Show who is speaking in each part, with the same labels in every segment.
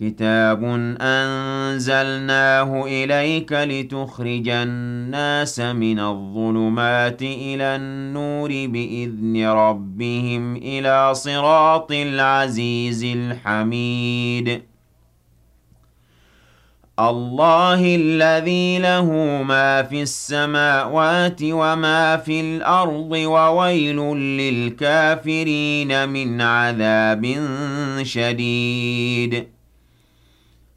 Speaker 1: كتاب أنزلناه إليك لتخرج الناس من الظلمات إلى النور بإذن ربهم إلى صراط العزيز الحميد. الله الذي له ما في السماوات وما في الأرض وويل للكافرين من عذاب شديد.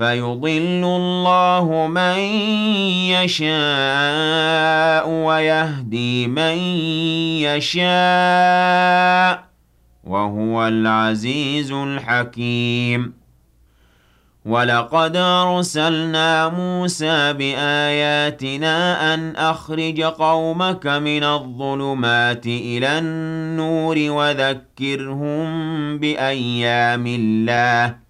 Speaker 1: فيضل الله من يشاء ويهدي من يشاء وهو العزيز الحكيم. ولقد أرسلنا موسى بآياتنا أن أخرج قومك من الظلمات إلى النور وذكرهم بأيام الله.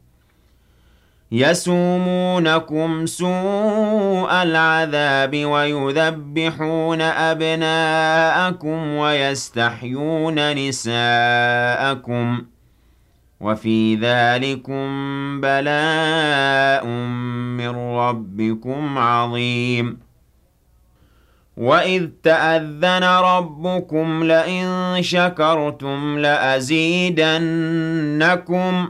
Speaker 1: يَسُومُونَكُمْ سُوءَ الْعَذَابِ وَيُذَبِّحُونَ أَبْنَاءَكُمْ وَيَسْتَحْيُونَ نِسَاءَكُمْ ۚ وَفِي ذَٰلِكُم بَلَاءٌ مِّن رَّبِّكُمْ عَظِيمٌ. وَإِذْ تَأَذَّنَ رَبُّكُمْ لَئِن شَكَرْتُمْ لَأَزِيدَنَّكُمْ ۖ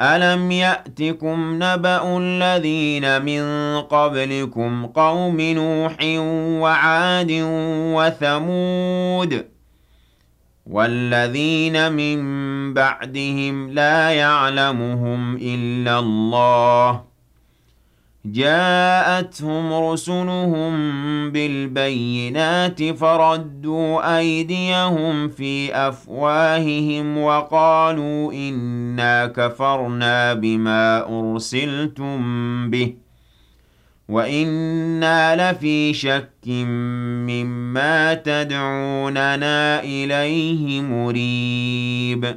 Speaker 1: أَلَمْ يَأْتِكُمْ نَبَأُ الَّذِينَ مِن قَبْلِكُمْ قَوْمِ نُوحٍ وَعَادٍ وَثَمُودَ وَالَّذِينَ مِن بَعْدِهِمْ لَا يَعْلَمُهُمْ إِلَّا اللَّهُ جاءتهم رسلهم بالبينات فردوا أيديهم في أفواههم وقالوا إنا كفرنا بما أرسلتم به وإنا لفي شك مما تدعوننا إليه مريب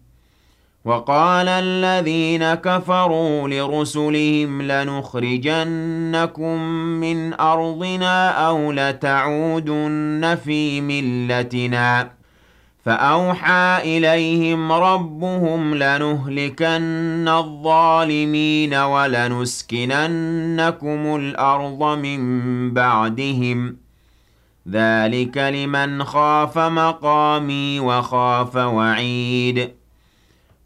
Speaker 1: وقال الذين كفروا لرسلهم لنخرجنكم من أرضنا أو لتعودن في ملتنا. فأوحى إليهم ربهم لنهلكن الظالمين ولنسكننكم الأرض من بعدهم ۖ. ذلك لمن خاف مقامي وخاف وعيد.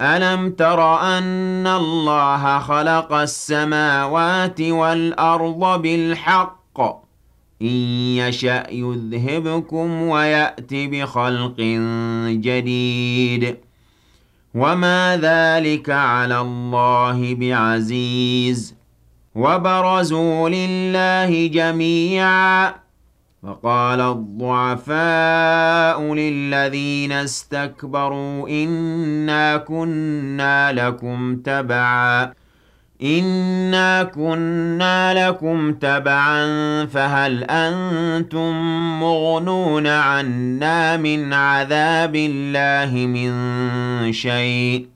Speaker 1: ألم تر أن الله خلق السماوات والأرض بالحق؟ إن يشأ يذهبكم ويأت بخلق جديد. وما ذلك على الله بعزيز. وبرزوا لله جميعا. فقال الضعفاء للذين استكبروا إنا كنا لكم تبعاً إنا كنا لكم تبعا فهل أنتم مغنون عنا من عذاب الله من شيء؟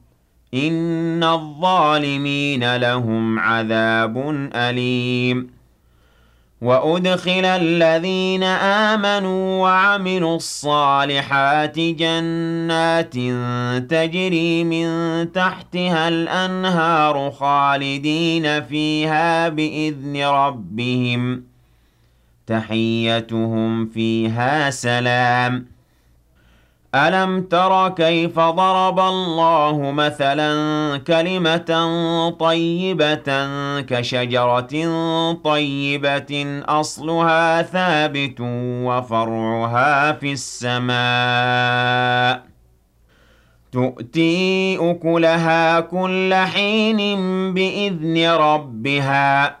Speaker 1: إن الظالمين لهم عذاب أليم. وأدخل الذين آمنوا وعملوا الصالحات جنات تجري من تحتها الأنهار خالدين فيها بإذن ربهم. تحيتهم فيها سلام. ألم تر كيف ضرب الله مثلا كلمة طيبة كشجرة طيبة أصلها ثابت وفرعها في السماء تؤتي أكلها كل حين بإذن ربها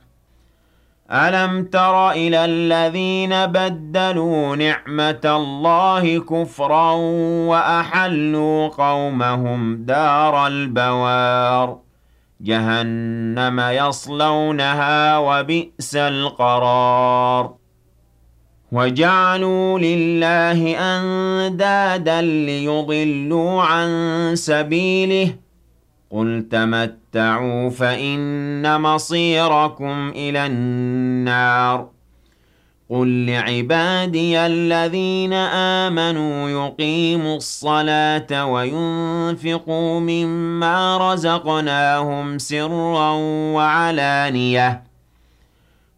Speaker 1: ألم تر إلى الذين بدلوا نعمة الله كفرا وأحلوا قومهم دار البوار؟ جهنم يصلونها وبئس القرار. وجعلوا لله أندادا ليضلوا عن سبيله قل تمتعوا فإن مصيركم إلى النار قل لعبادي الذين آمنوا يقيموا الصلاة وينفقوا مما رزقناهم سرا وعلانيةً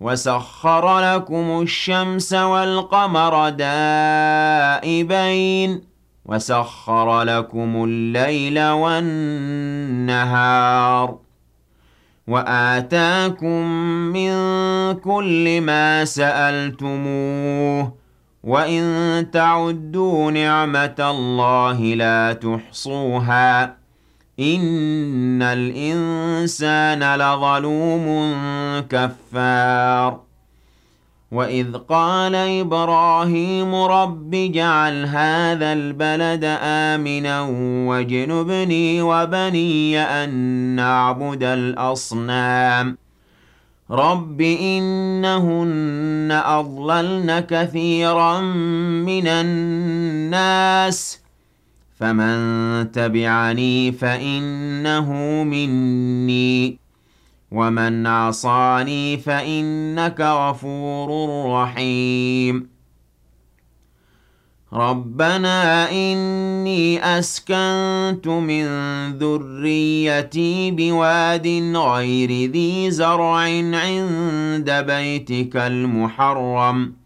Speaker 1: وسخر لكم الشمس والقمر دائبين وسخر لكم الليل والنهار وآتاكم من كل ما سألتموه وإن تعدوا نعمة الله لا تحصوها إِنَّ الْإِنسَانَ لَظَلُومٌ كَفَّارٌ. وَإِذْ قَالَ إِبْرَاهِيمُ رَبِّ اجْعَلْ هَٰذَا الْبَلَدَ آمِنًا وَاجْنُبْنِي وَبَنِيَّ أَن نَّعْبُدَ الْأَصْنَامَ. رَبِّ إِنَّهُنَّ أَضْلَلْنَ كَثِيرًا مِّنَ النَّاسِ. فمن تبعني فإنه مني. ومن عصاني فإنك غفور رحيم. ربنا إني أسكنت من ذريتي بواد غير ذي زرع عند بيتك المحرم.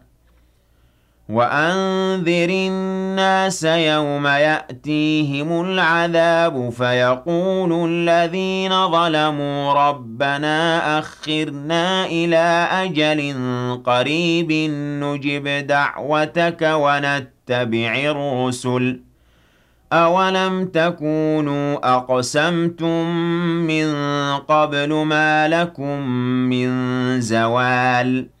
Speaker 1: وأنذر الناس يوم يأتيهم العذاب فيقول الذين ظلموا ربنا أخرنا إلى أجل قريب نجب دعوتك ونتبع الرسل أولم تكونوا أقسمتم من قبل ما لكم من زوال ۖ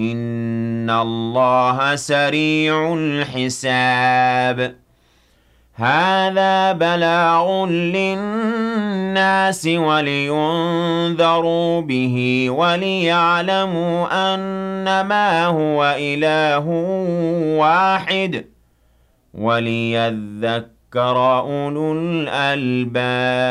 Speaker 1: إِنَّ اللَّهَ سَرِيعُ الْحِسَابِ هَذَا بَلَاغٌ لِّلنَّاسِ وَلِيُنذَرُوا بِهِ وَلِيَعْلَمُوا أَنَّمَا هُوَ إِلَٰهٌ وَاحِدٌ وَلِيَذَّكَّرَ أُولُو الْأَلْبَابِ